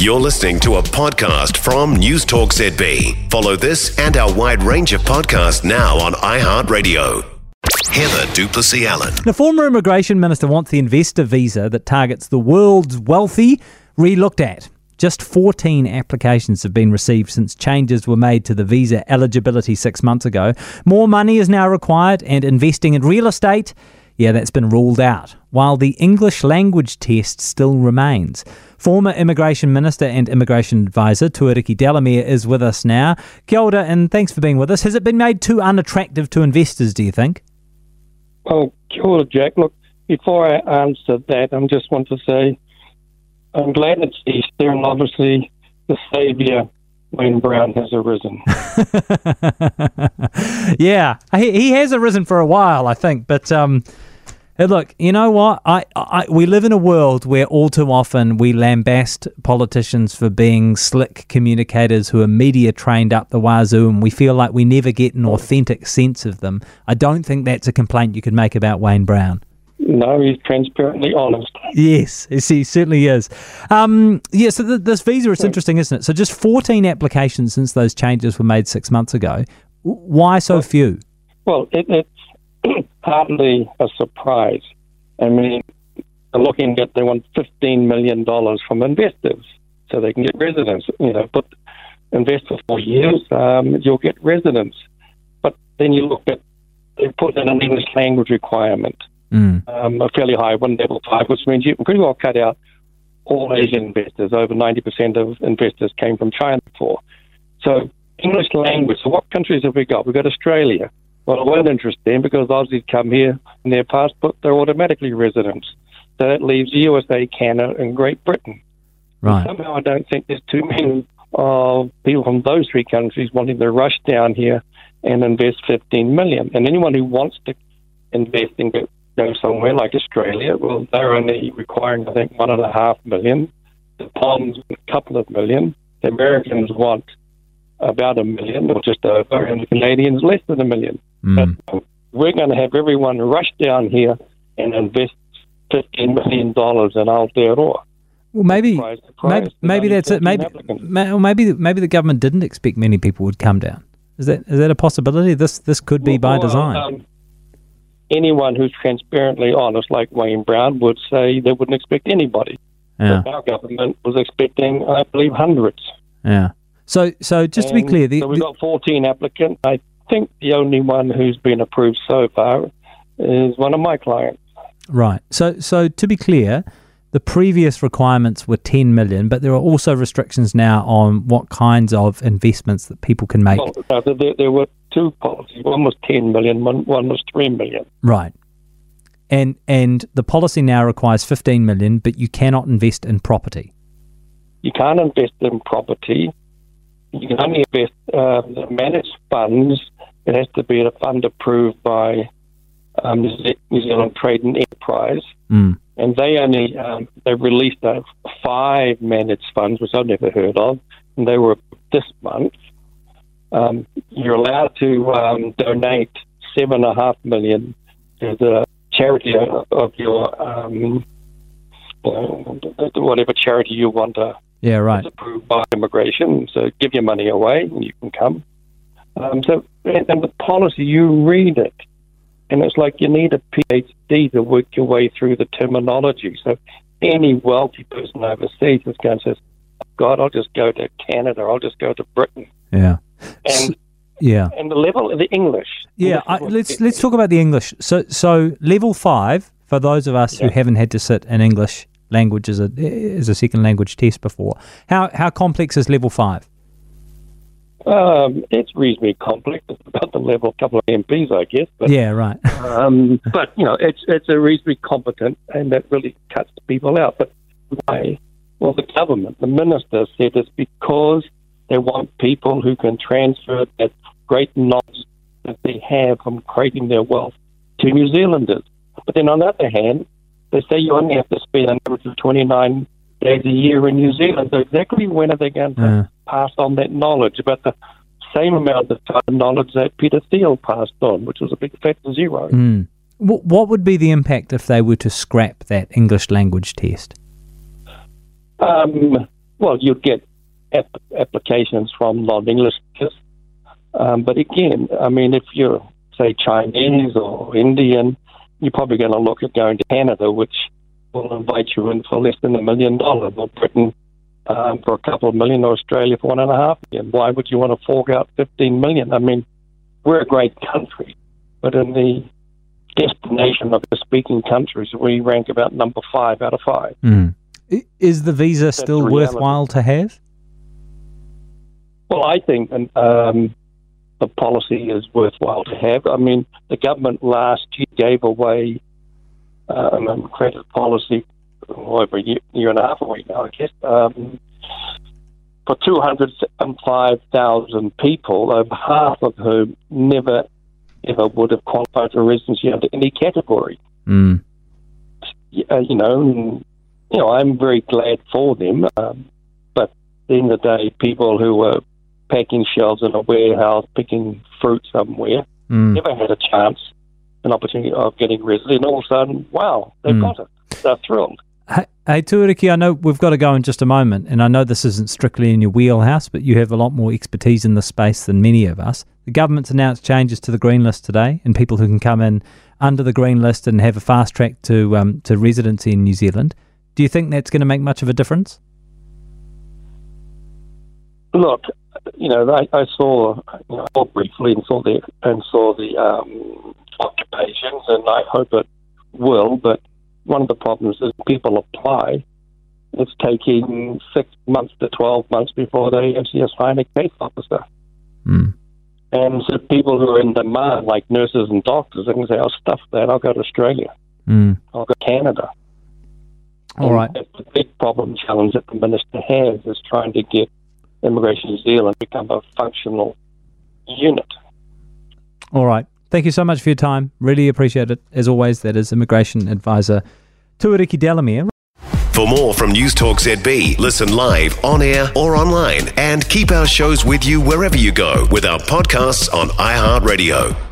You're listening to a podcast from News Talk ZB. Follow this and our wide range of podcasts now on iHeartRadio. Heather du Plessis-Allen. The former immigration minister wants the investor visa that targets the world's wealthy re-looked at. Just 14 applications have been received since changes were made to the visa eligibility six months ago. More money is now required, and investing in real estate, yeah, that's been ruled out, while the English language test still remains. Former Immigration Minister and Immigration Advisor Tuariki Delamere is with us now. Kia ora, and thanks for being with us. Has it been made too unattractive to investors, do you think? Well, kia ora, Jack. Look, before I answer that, I just want to say I'm glad it's Easter, and obviously the Saviour, Wayne Brown, has arisen. yeah, he, he has arisen for a while, I think, but um, Look, you know what? I, I we live in a world where all too often we lambast politicians for being slick communicators who are media trained up the wazoo, and we feel like we never get an authentic sense of them. I don't think that's a complaint you could make about Wayne Brown. No, he's transparently honest. Yes, he certainly is. Um, yeah, so th- this visa is interesting, isn't it? So just 14 applications since those changes were made six months ago. Why so few? Well, it, it's hardly a surprise. I mean, they're looking at they want fifteen million dollars from investors so they can get residence. You know, but invest for four years, um, you'll get residence. But then you look at they put in an English language requirement, mm. um, a fairly high one, level five, which means you can pretty well cut out all Asian investors. Over ninety percent of investors came from China before. So English language. So what countries have we got? We've got Australia. Well, it won't interest them because Aussies come here in their passport, they're automatically residents. So that leaves USA, Canada, and Great Britain. Right. And somehow I don't think there's too many uh, people from those three countries wanting to rush down here and invest 15 million. And anyone who wants to invest and go, go somewhere like Australia, well, they're only requiring, I think, one and a half million. The Poms, a couple of million. The Americans want about a million or just over, and the Canadians less than a million. Mm. But we're going to have everyone rush down here and invest fifteen million dollars in Aotearoa. Well, maybe surprise, surprise, maybe, maybe that's it. Maybe maybe maybe the government didn't expect many people would come down. Is that is that a possibility? This this could be well, by design. Um, anyone who's transparently honest, like Wayne Brown, would say they wouldn't expect anybody. Yeah. our government was expecting, I believe, hundreds. Yeah. So, so just and to be clear, the, so we've got 14 applicants. I think the only one who's been approved so far is one of my clients. Right. So, so to be clear, the previous requirements were 10 million, but there are also restrictions now on what kinds of investments that people can make. Well, there, there, were two policies. One was 10 million, one, one was 3 million. Right. And and the policy now requires 15 million, but you cannot invest in property. You can't invest in property you can only invest uh, managed funds. It has to be a fund approved by um, New Zealand Trade and Enterprise, mm. and they only um, they released uh, five managed funds, which I've never heard of, and they were this month. Um, you're allowed to um, donate seven and a half million to the charity of your um, whatever charity you want to yeah, right. Approved by immigration, so give your money away and you can come. Um, so, and, the policy, you read it, and it's like you need a PhD to work your way through the terminology. So, any wealthy person overseas is going to say, God, I'll just go to Canada, I'll just go to Britain. Yeah. And yeah, and the level of the English. Yeah, I, let's let's talk about the English. So so level five for those of us yeah. who haven't had to sit in English language as a as a second language test before. How how complex is level five? Um, it's reasonably complex. It's about the level of a couple of MPs, I guess. But, yeah, right. um, but you know, it's it's a reasonably competent, and that really cuts people out. But why? Well, the government, the minister said it's because they want people who can transfer that great knowledge that they have from creating their wealth to New Zealanders. But then on the other hand, they say you only have to spend an average of 29 days a year in New Zealand. So exactly when are they going to yeah. Pass on that knowledge? About the same amount of knowledge that Peter Thiel passed on, which was a big factor zero. Mm. What would be the impact if they were to scrap that English language test? Um, well, you'd get ap- applications from non-English speakers. Um, but again, I mean, if you're say Chinese or Indian, you're probably going to look at going to Canada, which will invite you in for less than a million dollars, or Britain um, for a couple of million, or Australia for one and a half million. Why would you want to fork out 15 million? I mean, we're a great country, but in the destination of the speaking countries, we rank about number five out of five. Mm. Is the visa That's still worthwhile to have? Well, I think um, the policy is worthwhile to have. I mean, the government last year gave away um, a credit policy over a year, year and a half away now, I guess, um, for 205,000 people, over half of whom never ever would have qualified for residency under any category. Mm. Uh, you know, you know, I'm very glad for them. Um, but at the end of the day, people who were packing shelves in a warehouse, picking fruit somewhere, mm. never had a chance, an opportunity of getting residency. And all of a sudden, wow, they've mm. got it. They're thrilled. Hey, Tuariki, I know we've got to go in just a moment, and I know this isn't strictly in your wheelhouse, but you have a lot more expertise in this space than many of us. The government's announced changes to the green list today, and people who can come in under the green list and have a fast track to um, to residency in New Zealand. Do you think that's going to make much of a difference? Look, you know, I, I saw, you know, briefly and saw the and saw the um, occupations, and I hope it will. But one of the problems is people apply. It's taking six months to twelve months before they actually assign a case officer. Mm. And so people who are in demand, like nurses and doctors, they can say, "I'll stuff that. I'll go to Australia. Mm. I'll go to Canada." All right. The big problem challenge that the minister has is trying to get Immigration New Zealand become a functional unit. All right. Thank you so much for your time. Really appreciate it. As always, that is Immigration Advisor Tuariki Delamere. For more from News Talk ZB, listen live, on air, or online, and keep our shows with you wherever you go with our podcasts on iHeartRadio.